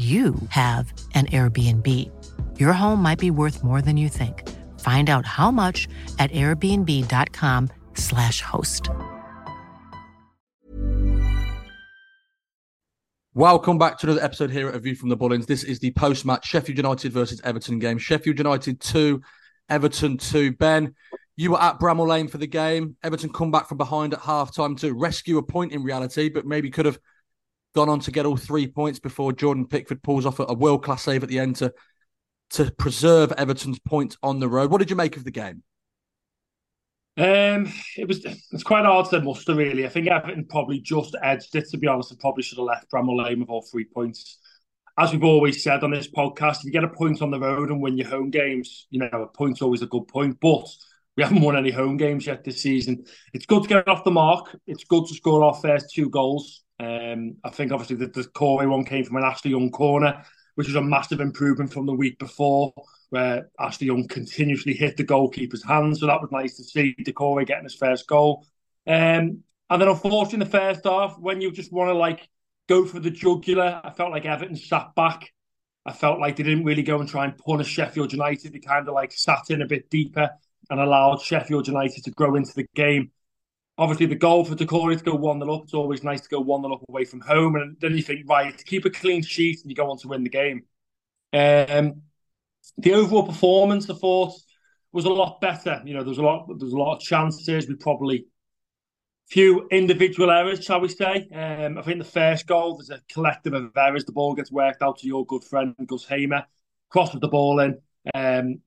you have an Airbnb. Your home might be worth more than you think. Find out how much at airbnb.com/slash host. Welcome back to another episode here at A View from the Bullens. This is the post match Sheffield United versus Everton game. Sheffield United 2, Everton 2. Ben, you were at Bramall Lane for the game. Everton come back from behind at half time to rescue a point in reality, but maybe could have gone on to get all three points before Jordan Pickford pulls off a, world class save at the end to, to preserve Everton's point on the road. What did you make of the game? Um, it was it's quite hard to muster really. I think Everton probably just edged it. To be honest, I probably should have left Bramall Lane with all three points. As we've always said on this podcast, if you get a point on the road and win your home games, you know a point's always a good point. But we haven't won any home games yet this season. It's good to get off the mark. It's good to score our first two goals. Um, I think obviously the, the Corey one came from an Ashley Young corner, which was a massive improvement from the week before, where Ashley Young continuously hit the goalkeeper's hands. So that was nice to see Doucouré getting his first goal. Um, and then unfortunately, in the first half, when you just want to like go for the jugular, I felt like Everton sat back. I felt like they didn't really go and try and punish Sheffield United. They kind of like sat in a bit deeper and allowed Sheffield United to grow into the game obviously the goal for Doucouré to go 1 0 up. It's always nice to go 1 0 up away from home. And then you think, right, keep a clean sheet and you go on to win the game. Um, the overall performance, I thought, was a lot better. You know, there's a lot, there's a lot of chances. We probably few individual errors, shall we say. Um, I think the first goal, there's a collective of errors. The ball gets worked out to your good friend Gus Hamer, crosses the ball in. Um,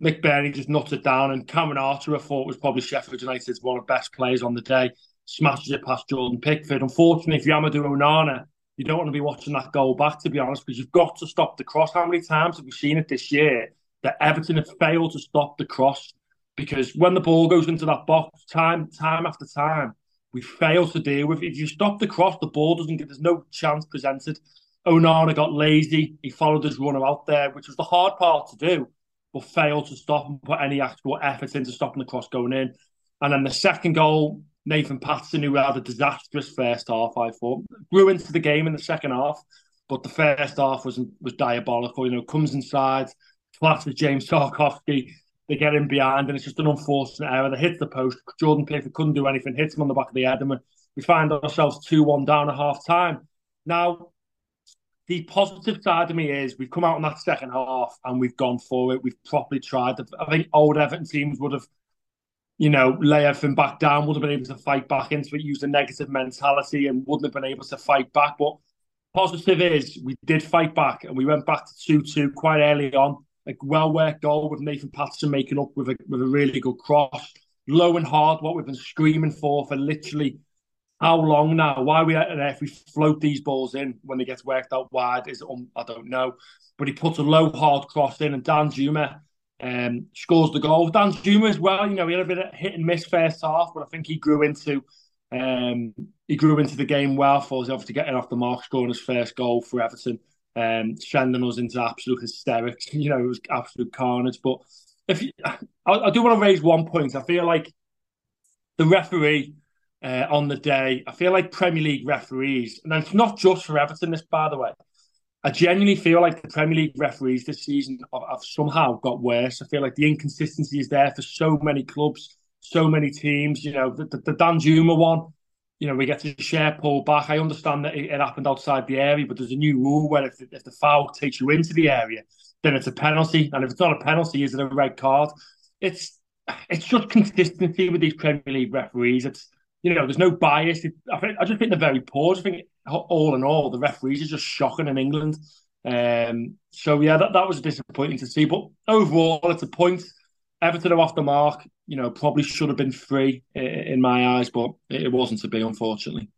Berry just it down, and Cameron Archer, I thought, was probably Sheffield United's one of the best players on the day. Smashes it past Jordan Pickford. Unfortunately, if you're Amadou Onana, you don't want to be watching that goal back, to be honest, because you've got to stop the cross. How many times have we seen it this year that Everton have failed to stop the cross? Because when the ball goes into that box, time, time after time, we fail to deal with. It. If you stop the cross, the ball doesn't get. There's no chance presented. Onana got lazy. He followed his runner out there, which was the hard part to do but failed to stop and put any actual effort into stopping the cross going in. And then the second goal, Nathan Patterson, who had a disastrous first half, I thought, grew into the game in the second half, but the first half was was diabolical. You know, comes inside, flashes James Tarkowski, they get him behind, and it's just an unfortunate error. They hit the post. Jordan Pickford couldn't do anything, hits him on the back of the head, and we find ourselves 2 1 down at half time. Now, the positive side of me is we've come out in that second half and we've gone for it. We've properly tried. I think old Everton teams would have, you know, lay everything back down, would have been able to fight back into it, use a negative mentality, and wouldn't have been able to fight back. But positive is we did fight back and we went back to 2 2 quite early on. A well worked goal with Nathan Patterson making up with a, with a really good cross. Low and hard, what we've been screaming for for literally how long now? Why are we if we float these balls in when they get worked out wide is um, I don't know. But he puts a low hard cross in, and Danjuma um, scores the goal. Danjuma as well. You know, he had a bit of hit and miss first half, but I think he grew into um, he grew into the game well. For us, obviously getting off the mark, scoring his first goal for Everton. um, sending us into absolute hysterics. You know, it was absolute carnage. But if you, I, I do want to raise one point, I feel like the referee uh, on the day, I feel like Premier League referees, and it's not just for Everton. This, by the way, I genuinely feel like the Premier League referees this season have, have somehow got worse. I feel like the inconsistency is there for so many clubs, so many teams. You know, the, the, the Danjuma one, you know, we get to share pull back. I understand that it, it, happened outside the area, but there's a new rule where if, if the foul takes you into the area, then it's a penalty. And if it's not a penalty, is it a red card? It's it's just consistency with these Premier League referees. It's you know, there's no bias. I, think, I just think they're very poor. I think all in all, the referees are just shocking in England. Um, so yeah, that, that was disappointing to see. But overall, it's a point. Everton are off the mark. You know, probably should have been free in my eyes, but it wasn't to be, unfortunately.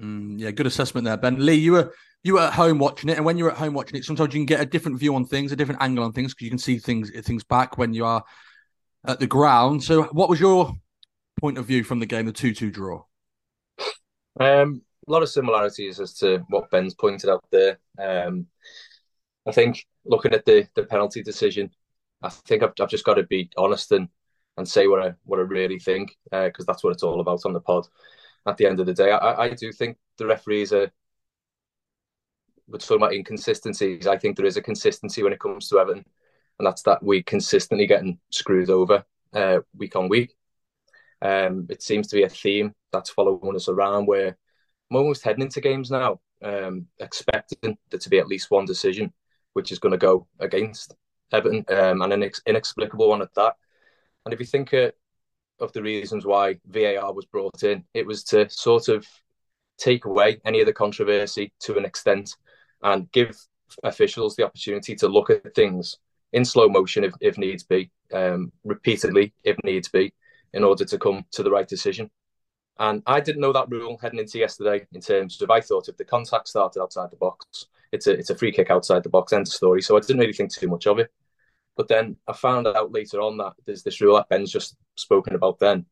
Mm, yeah, good assessment there, Ben. Lee, you were you were at home watching it, and when you're at home watching it, sometimes you can get a different view on things, a different angle on things, because you can see things things back when you are at the ground. So, what was your point of view from the game, the 2 2 draw? Um, a lot of similarities as to what Ben's pointed out there. Um, I think looking at the, the penalty decision, I think I've, I've just got to be honest and, and say what I what I really think because uh, that's what it's all about on the pod. At the end of the day, I, I do think the referees are. We're talking about inconsistencies. I think there is a consistency when it comes to Everton, and that's that we consistently getting screwed over uh, week on week. Um, it seems to be a theme that's following us around where I'm almost heading into games now, um, expecting there to be at least one decision, which is going to go against Everton, um, and an inex- inexplicable one at that. And if you think uh, of the reasons why VAR was brought in, it was to sort of take away any of the controversy to an extent and give officials the opportunity to look at things in slow motion if, if needs be, um, repeatedly if needs be, in order to come to the right decision. And I didn't know that rule heading into yesterday in terms of I thought if the contact started outside the box, it's a it's a free kick outside the box, end of story. So I didn't really think too much of it. But then I found out later on that there's this rule that Ben's just spoken about then.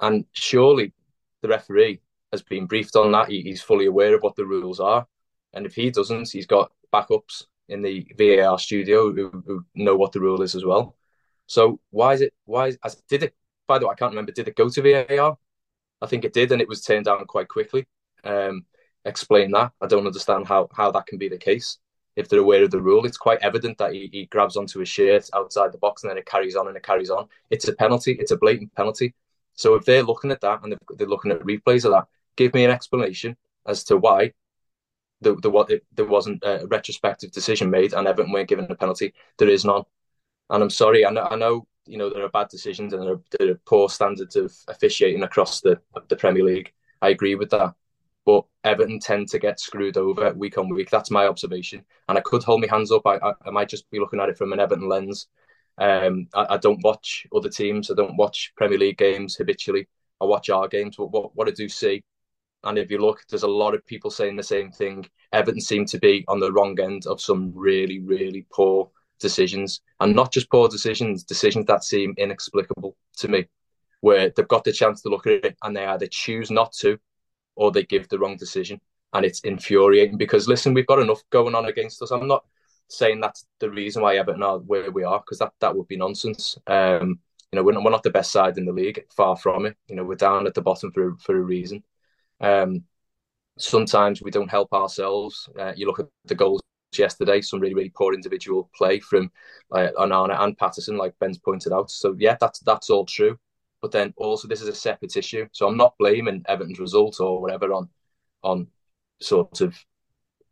And surely the referee has been briefed on that. he's fully aware of what the rules are. And if he doesn't, he's got backups in the VAR studio who, who know what the rule is as well. So why is it? Why is, did it by the way, I can't remember. Did it go to VAR? I think it did, and it was turned down quite quickly. Um, explain that. I don't understand how how that can be the case. If they're aware of the rule, it's quite evident that he, he grabs onto his shirt outside the box and then it carries on and it carries on. It's a penalty. It's a blatant penalty. So if they're looking at that and they're looking at replays of that, give me an explanation as to why the what there wasn't a retrospective decision made and Everton weren't given a penalty. There is none, and I'm sorry. I know, I know you know there are bad decisions and there are, there are poor standards of officiating across the the Premier League. I agree with that, but Everton tend to get screwed over week on week. That's my observation, and I could hold my hands up. I, I, I might just be looking at it from an Everton lens. Um, I, I, don't watch other teams. I don't watch Premier League games habitually. I watch our games. But what, what I do see, and if you look, there's a lot of people saying the same thing. Everton seem to be on the wrong end of some really, really poor decisions, and not just poor decisions, decisions that seem inexplicable to me, where they've got the chance to look at it and they either choose not to, or they give the wrong decision, and it's infuriating. Because listen, we've got enough going on against us. I'm not saying that's the reason why Everton are where we are, because that that would be nonsense. Um, you know, we're not, we're not the best side in the league, far from it. You know, we're down at the bottom for for a reason. Um, sometimes we don't help ourselves. Uh, you look at the goals yesterday. Some really, really poor individual play from uh, and Patterson, like Ben's pointed out. So yeah, that's that's all true. But then also this is a separate issue. So I'm not blaming Everton's result or whatever on on sort of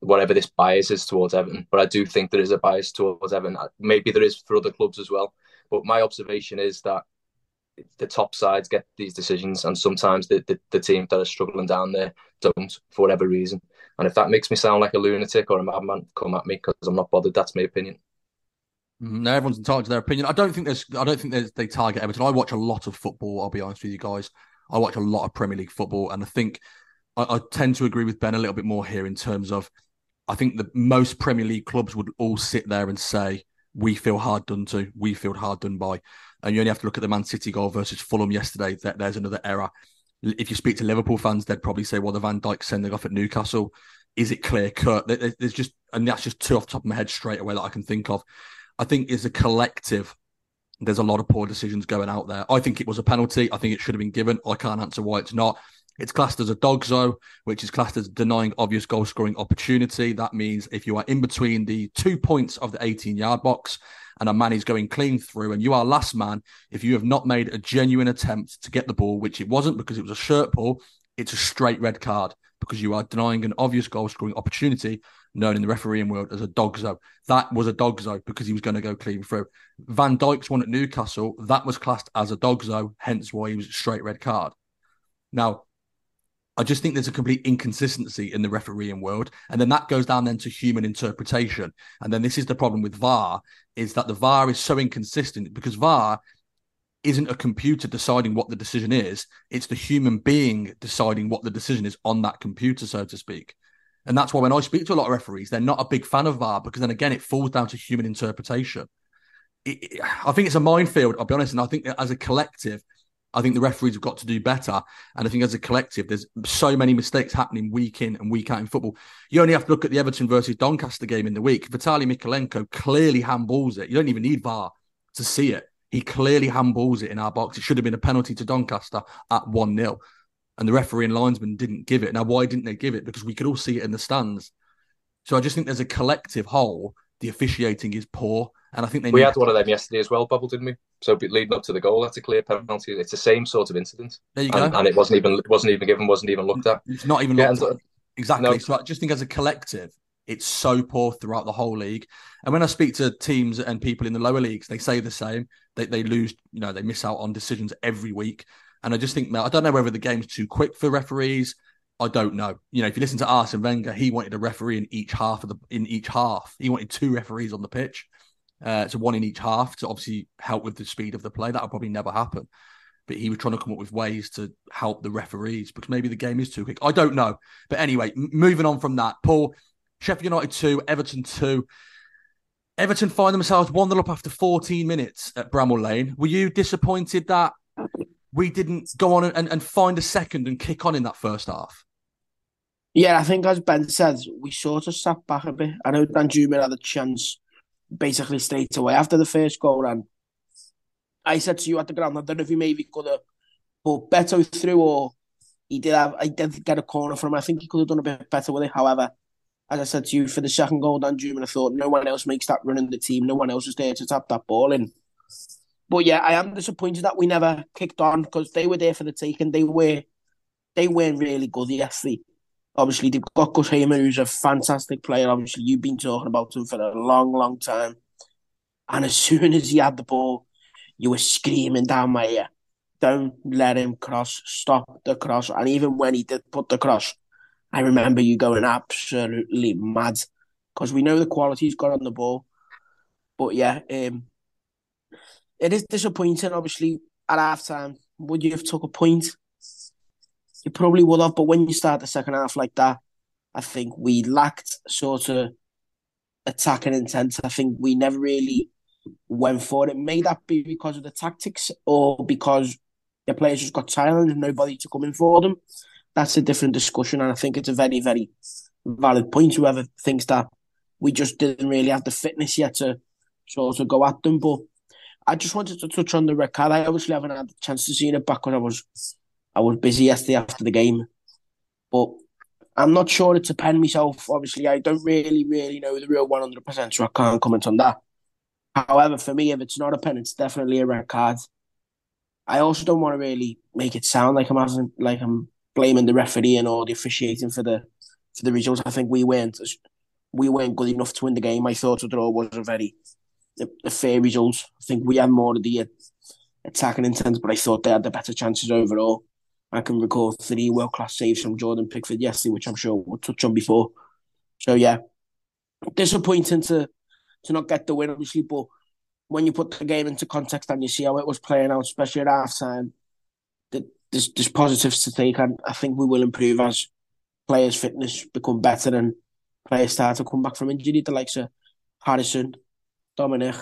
whatever this bias is towards Everton. But I do think there is a bias towards Everton. Maybe there is for other clubs as well. But my observation is that the top sides get these decisions, and sometimes the, the, the that are struggling down there don't for whatever reason. And if that makes me sound like a lunatic or a madman, come at me because I'm not bothered. That's my opinion. No, everyone's entitled to their opinion. I don't think there's. I don't think there's. They target Everton. I watch a lot of football. I'll be honest with you guys. I watch a lot of Premier League football, and I think I, I tend to agree with Ben a little bit more here in terms of. I think the most Premier League clubs would all sit there and say, "We feel hard done to. We feel hard done by." And you only have to look at the Man City goal versus Fulham yesterday. That there's another error. If you speak to Liverpool fans, they'd probably say, "Well, the Van Dijk sending off at Newcastle." is it clear cut? There's just, and that's just two off the top of my head straight away that I can think of. I think as a collective, there's a lot of poor decisions going out there. I think it was a penalty. I think it should have been given. I can't answer why it's not. It's classed as a DOGSO, which is classed as denying obvious goal scoring opportunity. That means if you are in between the two points of the 18 yard box and a man is going clean through and you are last man, if you have not made a genuine attempt to get the ball, which it wasn't because it was a shirt pull, it's a straight red card because you are denying an obvious goal scoring opportunity known in the refereeing world as a DOGSO. That was a DOGSO because he was going to go clean through. Van Dijk's one at Newcastle, that was classed as a DOGSO, hence why he was straight red card. Now, I just think there's a complete inconsistency in the refereeing world. And then that goes down then to human interpretation. And then this is the problem with VAR is that the VAR is so inconsistent because VAR isn't a computer deciding what the decision is. It's the human being deciding what the decision is on that computer, so to speak. And that's why when I speak to a lot of referees, they're not a big fan of VAR because then again, it falls down to human interpretation. It, it, I think it's a minefield, I'll be honest. And I think as a collective, I think the referees have got to do better. And I think as a collective, there's so many mistakes happening week in and week out in football. You only have to look at the Everton versus Doncaster game in the week. Vitaly Mykolenko clearly handballs it. You don't even need VAR to see it. He clearly handballs it in our box. It should have been a penalty to Doncaster at 1 0 and the referee and linesman didn't give it. Now, why didn't they give it? Because we could all see it in the stands. So I just think there's a collective whole. The officiating is poor, and I think they. We had one of them yesterday as well, Bubble, didn't we? So leading up to the goal, that's a clear penalty. It's the same sort of incident. There you go. And, and it wasn't even it wasn't even given, wasn't even looked at. It's not even looked yeah, at. Exactly. No. So I just think as a collective, it's so poor throughout the whole league. And when I speak to teams and people in the lower leagues, they say the same. They they lose, you know, they miss out on decisions every week. And I just think, I don't know whether the game's too quick for referees. I don't know. You know, if you listen to Arsene Wenger, he wanted a referee in each half of the in each half. He wanted two referees on the pitch, uh, so one in each half to obviously help with the speed of the play. That'll probably never happen. But he was trying to come up with ways to help the referees because maybe the game is too quick. I don't know. But anyway, m- moving on from that, Paul, Sheffield United two, Everton two. Everton find themselves one 0 up after 14 minutes at Bramall Lane. Were you disappointed that we didn't go on and, and find a second and kick on in that first half. Yeah, I think as Ben said, we sort of sat back a bit. I know Danjuma had a chance basically straight away after the first goal, and I said to you at the ground, I don't know if he maybe could have put Beto through or he did have I did get a corner from him. I think he could have done a bit better with it. However, as I said to you, for the second goal, Danjuma, I thought no one else makes that run in the team. No one else is there to tap that ball in. But yeah, I am disappointed that we never kicked on because they were there for the taking. They were they weren't really good yesterday. Obviously, they've got Gus who's a fantastic player. Obviously, you've been talking about him for a long, long time. And as soon as he had the ball, you were screaming down my ear, don't let him cross, stop the cross. And even when he did put the cross, I remember you going absolutely mad because we know the quality he's got on the ball. But yeah, um, it is disappointing. Obviously, at half time, would you have took a point? You probably would have, but when you start the second half like that, I think we lacked sort of attacking intent. I think we never really went for it. May that be because of the tactics or because the players just got tired and nobody to come in for them? That's a different discussion, and I think it's a very, very valid point. Whoever thinks that we just didn't really have the fitness yet to sort of go at them, but I just wanted to touch on the red card. I obviously haven't had the chance to see it back because I was I was busy yesterday after the game. But I'm not sure it's a pen myself. Obviously, I don't really, really know the real 100%, so I can't comment on that. However, for me, if it's not a pen, it's definitely a red card. I also don't want to really make it sound like I'm having, like I'm blaming the referee and all the officiating for the for the results. I think we weren't we weren't good enough to win the game. I thought the draw was a very a, a fair result. I think we had more of the uh, attacking intent, but I thought they had the better chances overall. I can recall three world class saves from Jordan Pickford yesterday, which I'm sure we'll touch on before. So yeah, disappointing to to not get the win, obviously, but when you put the game into context and you see how it was playing out, especially at half time, there's, there's positives to take, and I think we will improve as players' fitness become better and players start to come back from injury. The likes of Harrison, Dominic,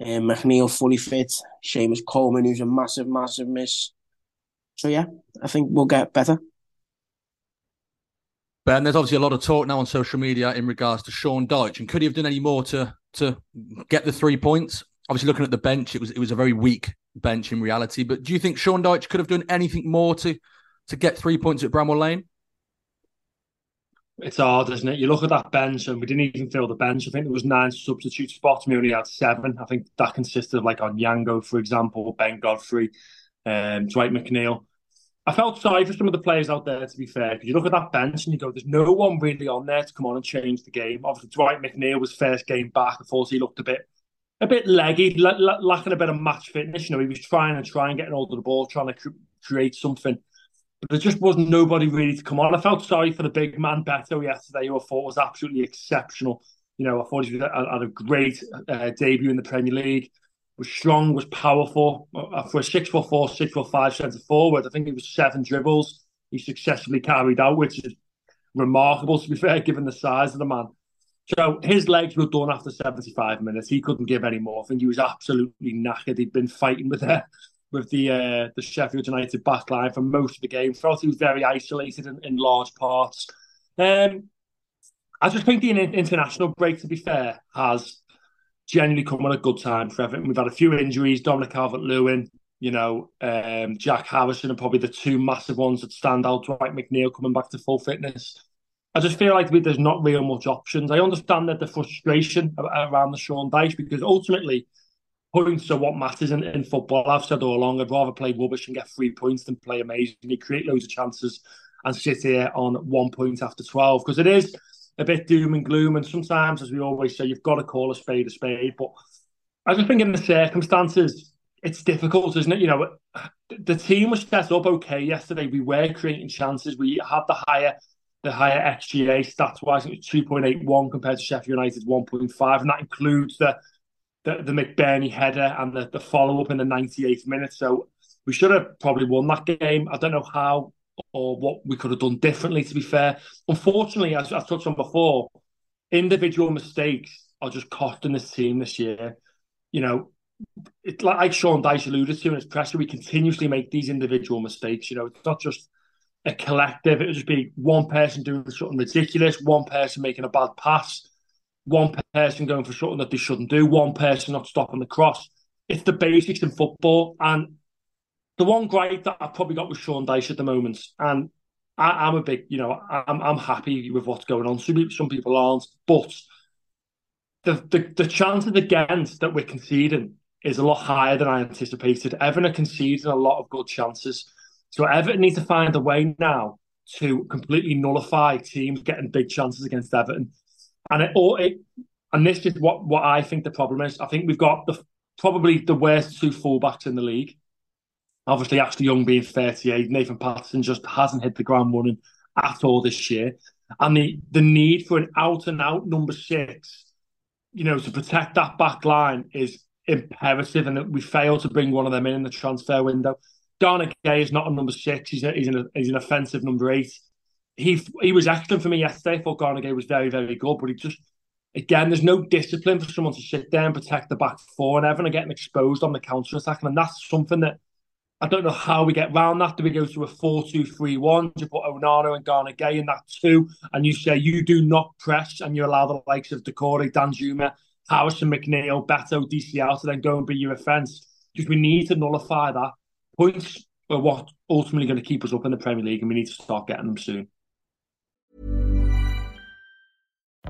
um, McNeil fully fit, Seamus Coleman, who's a massive, massive miss. So yeah, I think we'll get better. Ben, there's obviously a lot of talk now on social media in regards to Sean Dyche, and could he have done any more to to get the three points? Obviously, looking at the bench, it was it was a very weak bench in reality. But do you think Sean Dyche could have done anything more to to get three points at Bramall Lane? It's hard, isn't it? You look at that bench, and we didn't even fill the bench. I think there was nine substitute spots. We only had seven. I think that consisted of like Onyango, for example, Ben Godfrey, um, Dwight McNeil. I felt sorry for some of the players out there, to be fair, because you look at that bench and you go, there's no one really on there to come on and change the game. Obviously, Dwight McNeil was first game back. I thought he looked a bit a bit leggy, l- l- lacking a bit of match fitness. You know, he was trying and trying, getting hold of the ball, trying to cr- create something. But there just wasn't nobody really to come on. I felt sorry for the big man Beto yesterday, who I thought was absolutely exceptional. You know, I thought he had a great uh, debut in the Premier League was strong, was powerful. Uh, for a six foot four, six foot five centre forward, I think it was seven dribbles he successfully carried out, which is remarkable to be fair, given the size of the man. So his legs were done after 75 minutes. He couldn't give any more. I think he was absolutely knackered. He'd been fighting with the with the uh, the Sheffield United back line for most of the game. Felt he was very isolated in, in large parts. Um, I just think the international break, to be fair, has genuinely come at a good time for Everton. We've had a few injuries, Dominic Calvert-Lewin, you know, um, Jack Harrison are probably the two massive ones that stand out. Dwight McNeil coming back to full fitness. I just feel like there's not real much options. I understand that the frustration around the Sean Dyche because ultimately points are what matters in, in football. I've said all along, I'd rather play rubbish and get three points than play amazingly, create loads of chances and sit here on one point after 12 because it is a bit doom and gloom. And sometimes, as we always say, you've got to call a spade a spade. But I just think in the circumstances, it's difficult, isn't it? You know, the team was set up okay yesterday. We were creating chances. We had the higher the higher XGA stats wise. It was two point eight one compared to Sheffield United's one point five, and that includes the the, the McBurnie header and the, the follow up in the ninety eighth minute. So we should have probably won that game. I don't know how or what we could have done differently, to be fair. Unfortunately, as I've touched on before, individual mistakes are just costing this team this year. You know, it's like Sean Dyche alluded to in his pressure, we continuously make these individual mistakes. You know, it's not just a collective, it would just be one person doing something ridiculous, one person making a bad pass, one person going for something that they shouldn't do, one person not stopping the cross. It's the basics in football. And the one gripe that I've probably got with Sean Dyche at the moment, and I, am a big, you know, I'm I'm happy with what's going on. Some some people aren't, but the the, chance of the chances against that we're conceding is a lot higher than I anticipated. Everton are conceding a lot of good chances, so Everton need to find a way now to completely nullify teams getting big chances against Everton, and it all it. And this is what, what I think the problem is. I think we've got the probably the worst two fullbacks in the league Obviously, Ashley Young being 38, Nathan Patterson just hasn't hit the ground running at all this year. And the, the need for an out and out number six, you know, to protect that back line is imperative. And we failed to bring one of them in in the transfer window. Garner Gay is not a number six, he's, a, he's, an, he's an offensive number eight. He he was excellent for me yesterday. I thought Garner was very, very good, but he just, again, there's no discipline for someone to sit there and protect the back four, and everyone are getting exposed on the counter attack. And that's something that I don't know how we get round that. Do we go to a 4 2 3 1? Do you put Onana and Garner Gay in that two? And you say you do not press and you allow the likes of Doucouré, Danjuma, Harrison McNeil, Beto, DCL to then go and be your offence? Because we need to nullify that. Points are what ultimately going to keep us up in the Premier League and we need to start getting them soon.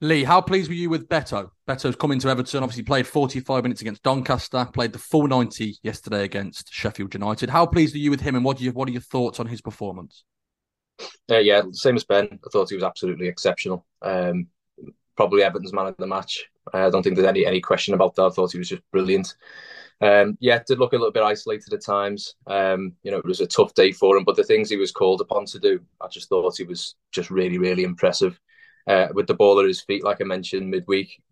Lee, how pleased were you with Beto? Beto's coming to Everton, obviously played 45 minutes against Doncaster, played the full 90 yesterday against Sheffield United. How pleased are you with him and what, do you, what are your thoughts on his performance? Uh, yeah, same as Ben. I thought he was absolutely exceptional. Um, probably Everton's man of the match. I don't think there's any any question about that. I thought he was just brilliant. Um, yeah, did look a little bit isolated at times. Um, you know, it was a tough day for him, but the things he was called upon to do, I just thought he was just really, really impressive uh, with the ball at his feet, like I mentioned midweek.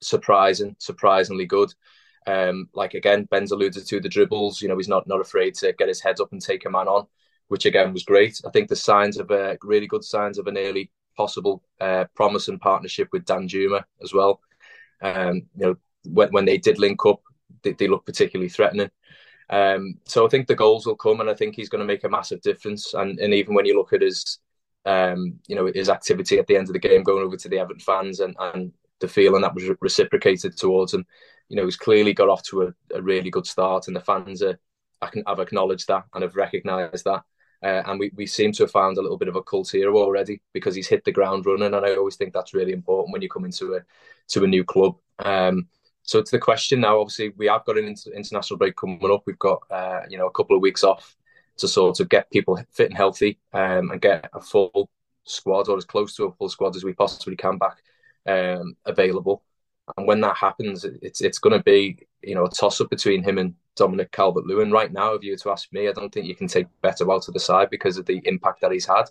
Surprising, surprisingly good. Um, like again, Ben's alluded to the dribbles. You know, he's not not afraid to get his head up and take a man on, which again was great. I think the signs of a really good signs of an early possible uh, promise and partnership with Danjuma as well. Um, you know, when when they did link up, they, they look particularly threatening. Um, so I think the goals will come, and I think he's going to make a massive difference. And and even when you look at his um, you know, his activity at the end of the game, going over to the Everton fans and, and the feeling that was reciprocated towards him. You know, he's clearly got off to a, a really good start, and the fans are, I can, have acknowledged that and have recognised that. Uh, and we, we seem to have found a little bit of a cult hero already because he's hit the ground running, and I always think that's really important when you come into a to a new club. Um, so to the question now, obviously we have got an inter- international break coming up. We've got uh, you know a couple of weeks off to sort of get people fit and healthy um, and get a full squad or as close to a full squad as we possibly can back um, available. And when that happens, it's it's going to be you know a toss up between him and Dominic Calvert Lewin. Right now, if you were to ask me, I don't think you can take Beto out of the side because of the impact that he's had.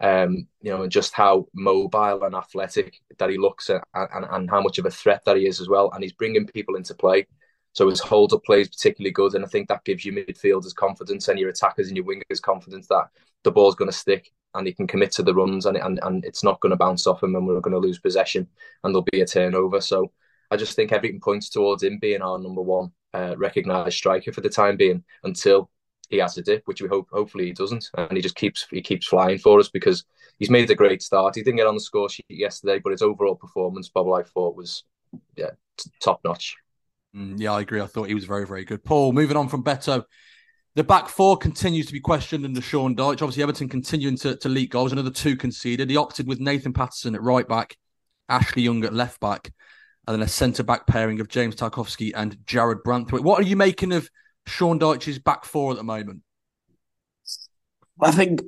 Um, you know, and just how mobile and athletic that he looks at, and, and how much of a threat that he is as well. And he's bringing people into play. So his hold up play is particularly good, and I think that gives you midfielders confidence and your attackers and your wingers confidence that the ball's going to stick and he can commit to the runs and and, and it's not going to bounce off him and we're going to lose possession and there'll be a turnover. So I just think everything points towards him being our number one uh, recognised striker for the time being until he has a dip, which we hope hopefully he doesn't, and he just keeps he keeps flying for us because he's made a great start. He didn't get on the score sheet yesterday, but his overall performance, Bob, I thought was yeah top notch. Mm, yeah, I agree. I thought he was very, very good. Paul, moving on from Beto, the back four continues to be questioned under Sean Dyche. Obviously, Everton continuing to, to leak goals. Another two conceded. He opted with Nathan Patterson at right back, Ashley Young at left back, and then a centre back pairing of James Tarkowski and Jarrad Branthwaite. What are you making of Sean Dyche's back four at the moment? I think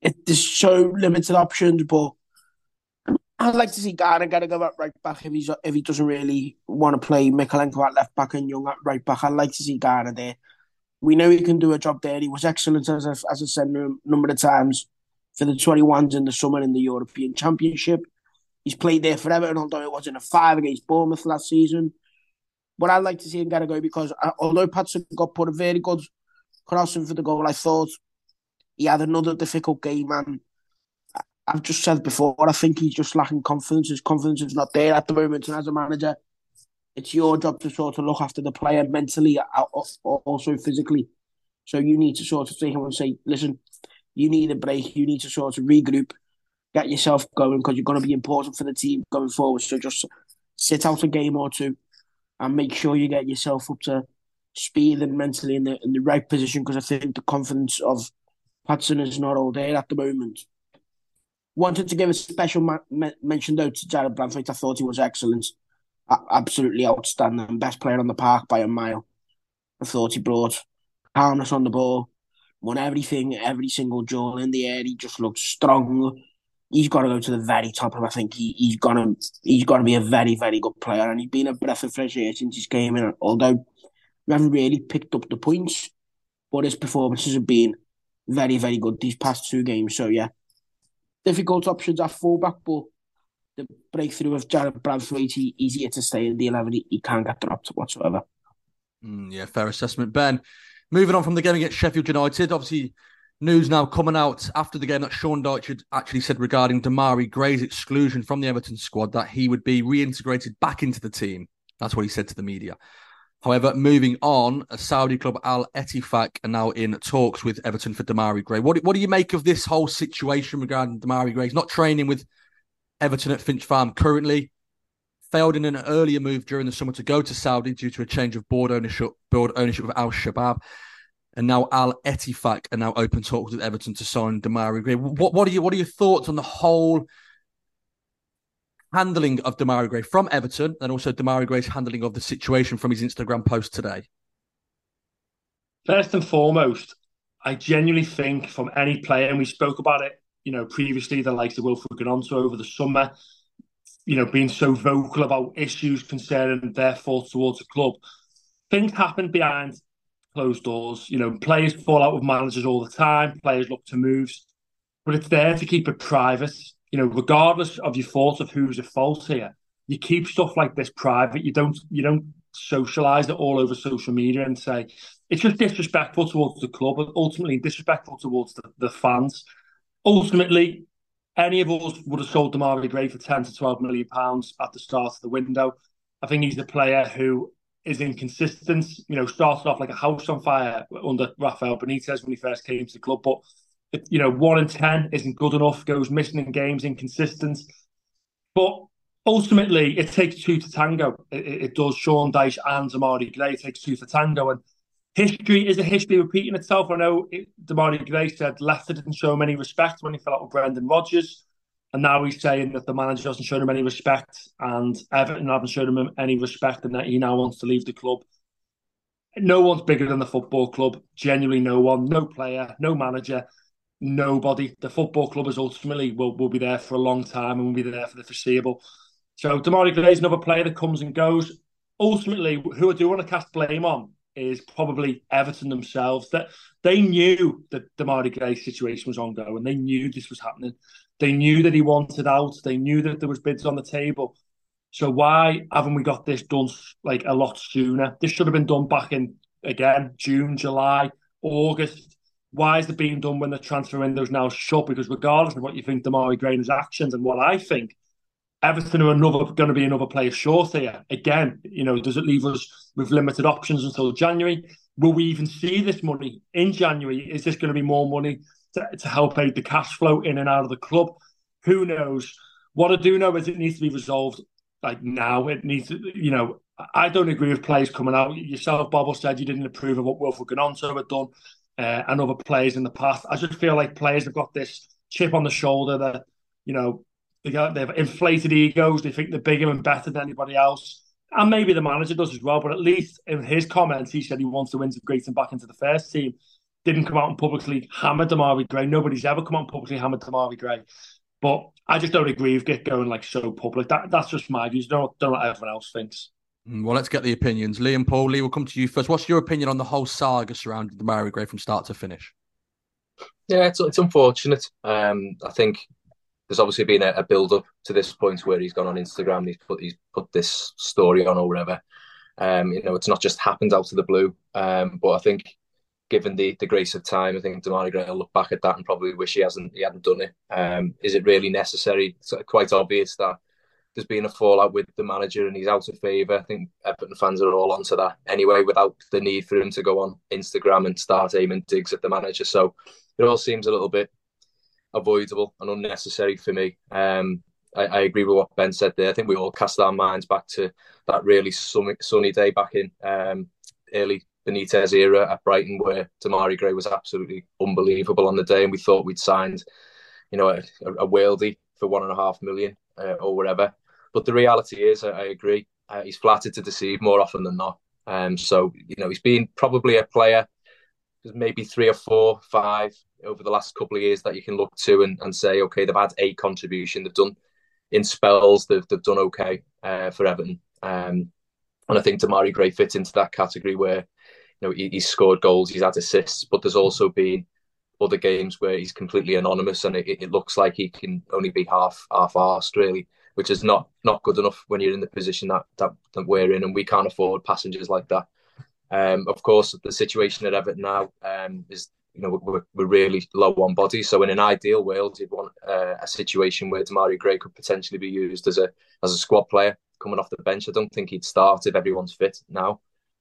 it, so limited options, but I'd like to see Garner get a go at right back if he's if he doesn't really want to play Mykolenko at left back and Young at right back. I'd like to see Garner there. We know he can do a job there. He was excellent as I, as I said a number of times for the 21s in the summer in the European Championship. He's played there forever, and although it wasn't a five against Bournemouth last season, but I'd like to see him get a go because uh, although Patson got put a very good crossing for the goal, I thought he had another difficult game and I've just said before, I think he's just lacking confidence. His confidence is not there at the moment. And as a manager, it's your job to sort of look after the player mentally, uh, uh, also physically. So you need to sort of take him and say, listen, you need a break. You need to sort of regroup, get yourself going because you're going to be important for the team going forward. So just sit out a game or two and make sure you get yourself up to speed and mentally in the in the right position because I think the confidence of Patson is not all there at the moment. Wanted to give a special ma- mention though to Jarrad Branthwaite. I thought he was excellent, absolutely outstanding, best player on the park by a mile. I thought he brought calmness on the ball, won everything, every single duel in the air. He just looked strong. He's got to go to the very top, and I think he, he's gonna he's to be a very very good player. And he's been a breath of fresh air since he came in. Although we haven't really picked up the points, but his performances have been very very good these past two games. So yeah, difficult options at fullback, but the breakthrough of Jarrad Branthwaite, he, here to stay in the 11. He, he can't get dropped whatsoever. Mm, yeah, fair assessment. Ben, moving on from the game against Sheffield United, obviously news now coming out after the game that Sean Dyche had actually said regarding Demarai Gray's exclusion from the Everton squad that he would be reintegrated back into the team. That's what he said to the media. However, moving on, a Saudi club Al Ettifaq are now in talks with Everton for Demarai Gray. What, what do you make of this whole situation regarding Demarai Gray? He's not training with Everton at Finch Farm currently. Failed in an earlier move during the summer to go to Saudi due to a change of board ownership, board ownership of Al Shabab. And now Al Ettifaq are now open talks with Everton to sign Demarai Gray. What, what are you what are your thoughts on the whole handling of Demarai Gray from Everton and also Demarai Gray's handling of the situation from his Instagram post today? First and foremost, I genuinely think from any player, and we spoke about it, you know, previously, the likes of Wilfried Gnonto over the summer, you know, being so vocal about issues concerning their thoughts towards the club. Things happen behind closed doors. You know, players fall out with managers all the time. Players look to moves, but it's there to keep it private. You know, regardless of your thoughts of who's at fault here, you keep stuff like this private. You don't you don't socialize it all over social media and say it's just disrespectful towards the club and ultimately disrespectful towards the, the fans. Ultimately, any of us would have sold Demarai Gray for 10 to 12 million pounds at the start of the window. I think he's a player who is inconsistent. You know, started off like a house on fire under Rafael Benitez when he first came to the club, but you know, one in ten isn't good enough. Goes missing in games, inconsistent. But ultimately, it takes two to tango. It, it does. Sean Dyche and Demarai Gray it takes two to tango, and history is a history repeating itself. I know it, Demarai Gray said Leicester didn't show him any respect when he fell out with Brendan Rodgers. And now he's saying that the manager hasn't shown him any respect and Everton haven't shown him any respect and that he now wants to leave the club. No one's bigger than the football club. Genuinely no one. No player, no manager, nobody. The football club is ultimately will, will be there for a long time and will be there for the foreseeable. So Demarai Gray is another player that comes and goes. Ultimately, who I do want to cast blame on is probably Everton themselves. That they knew that the Demarai Gray situation was ongoing. They knew this was happening. They knew that he wanted out. They knew that there was bids on the table. So why haven't we got this done like a lot sooner? This should have been done back in again June, July, August. Why is it being done when the transfer window is now shut? Because regardless of what you think Demarai Gray's actions and what I think, Everton are another going to be another player short here. Again, you know, does it leave us with limited options until January? Will we even see this money in January? Is this going to be more money to, to help aid the cash flow in and out of the club? Who knows? What I do know is it needs to be resolved like now. It needs to, you know, I don't agree with players coming out. Yourself, Bob, said you didn't approve of what Wilfried Gnonto had done uh, and other players in the past. I just feel like players have got this chip on the shoulder that, you know, they got they've inflated egos. They think they're bigger and better than anybody else, and maybe the manager does as well. But at least in his comments, he said he wants to integrate him back into the first team. Didn't come out and publicly hammer Demarai Gray. Nobody's ever come out and publicly hammered Demarai Gray. But I just don't agree with get going like so public. That that's just my views. Don't don't what everyone else thinks. Mm, well, let's get the opinions. Lee and Paul. Lee, we'll come to you first. What's your opinion on the whole saga surrounding Demarai Gray from start to finish? Yeah, it's it's unfortunate. Um, I think there's obviously been a, a build up to this point where he's gone on Instagram, he's put he's put this story on or whatever. Um, you know, it's not just happened out of the blue. Um, but I think given the the grace of time, I think Demarai Gray will look back at that and probably wish he hasn't he hadn't done it. Um, is it really necessary? It's quite obvious that there's been a fallout with the manager and he's out of favour. I think Everton fans are all onto that anyway, without the need for him to go on Instagram and start aiming digs at the manager. So it all seems a little bit avoidable and unnecessary for me. Um, I, I, agree with what Ben said there. I think we all cast our minds back to that really sunny, sunny day back in um, early Benitez era at Brighton, where Demarai Gray was absolutely unbelievable on the day, and we thought we'd signed, you know, a, a worldie for one and a half million uh, or whatever. But the reality is, I, I agree, uh, he's flattered to deceive more often than not. Um, so you know, he's been probably a player maybe three or four, five over the last couple of years that you can look to and, and say, okay, they've had a contribution. They've done in spells, they've, they've done okay uh, for Everton. Um, and I think Demarai Gray fits into that category where you know he, he's scored goals, he's had assists, but there's also been other games where he's completely anonymous and it, it looks like he can only be half half arsed really, which is not not good enough when you're in the position that, that that we're in and we can't afford passengers like that. Um, of course, the situation at Everton now um, is you know we're, we're really low on bodies. So in an ideal world, you'd want uh, a situation where Demarai Gray could potentially be used as a as a squad player coming off the bench. I don't think he'd start if everyone's fit now.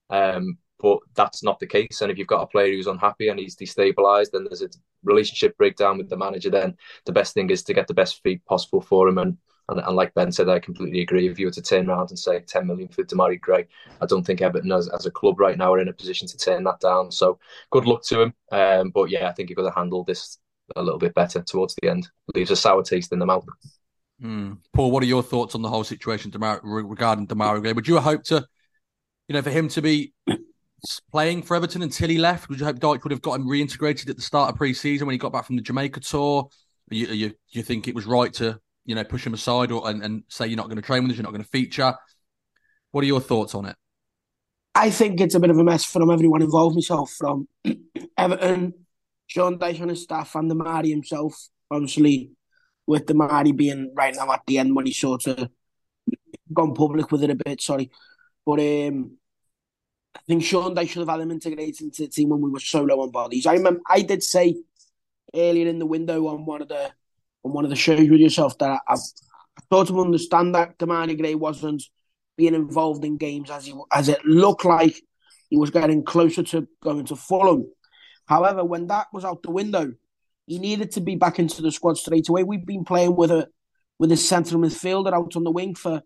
Um, but that's not the case. And if you've got a player who's unhappy and he's destabilised, and there's a relationship breakdown with the manager, then the best thing is to get the best feed possible for him and and, and, like Ben said, I completely agree. If you were to turn around and say 10 million for Demarai Gray, I don't think Everton as, as a club right now are in a position to turn that down. So good luck to him. Um, but yeah, I think you've got to handle this a little bit better towards the end. Leaves a sour taste in the mouth. Mm. Paul, what are your thoughts on the whole situation regarding Demarai Gray? Would you hope to, you know, for him to be playing for Everton until he left? Would you hope Dyche would have got him reintegrated at the start of pre-season when he got back from the Jamaica tour? You, you, you think it was right to, you know, push him aside or and, and say you're not going to train with us, you're not going to feature? What are your thoughts on it? I think it's a bit of a mess from everyone involved, myself, from Everton, Sean Dyche and his staff, and Demarai himself. Obviously, with Demarai being right now at the end when he sort of gone public with it a bit, sorry. But um, I think Sean Dyche should have had him integrated into the team when we were so low on bodies. I remember I did say earlier in the window on one of the on one of the shows with yourself that I, I, thought to understand that Demarai Gray wasn't being involved in games as he as it looked like he was getting closer to going to Fulham. However, when that was out the window, he needed to be back into the squad straight away. We've been playing with a with a central midfielder out on the wing for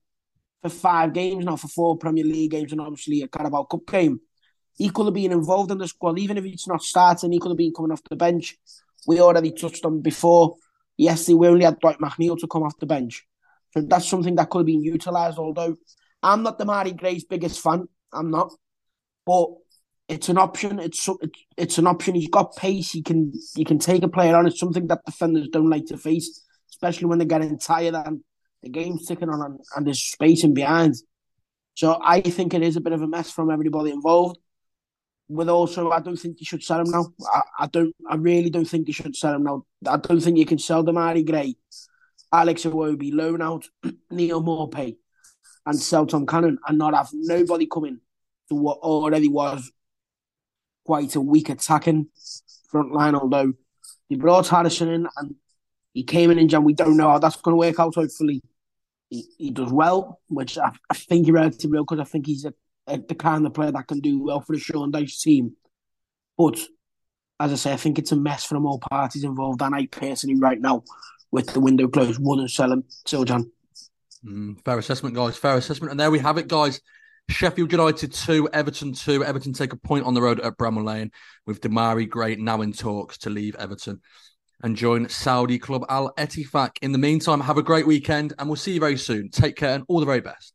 for five games now, for four Premier League games, and obviously a Carabao Cup game. He could have been involved in the squad, even if he's not starting. He could have been coming off the bench. We already touched on before. Yesterday, we only had Dwight McNeil to come off the bench, so that's something that could have been utilised. Although I'm not Demarai Gray's biggest fan, I'm not, but it's an option. It's it's an option. He's got pace. He can he can take a player on. It's something that defenders don't like to face, especially when they're getting tired and the game's ticking on and, and there's space in behind. So I think it is a bit of a mess from everybody involved. With also, I don't think you should sell him now. I, I don't. I really don't think you should sell him now. I don't think you can sell Demarai Gray, Alex Iwobi, loan out Neal Maupay, and sell Tom Cannon and not have nobody coming to what already was quite a weak attacking front line. Although he brought Harrison in and he came in Jan, we don't know how that's going to work out. Hopefully, he, he does well, which I, I think he relatively will because I think he's a, the kind of player that can do well for the Sean Dyche team. But as I say, I think it's a mess from all parties involved, and I personally, right now, with the window closed, wouldn't sell him. Still, John. Mm, fair assessment, guys. Fair assessment. And there we have it, guys. Sheffield United 2, Everton 2. Everton take a point on the road at Bramall Lane with Demarai Gray now in talks to leave Everton and join Saudi club Al Ettifaq. In the meantime, have a great weekend and we'll see you very soon. Take care and all the very best.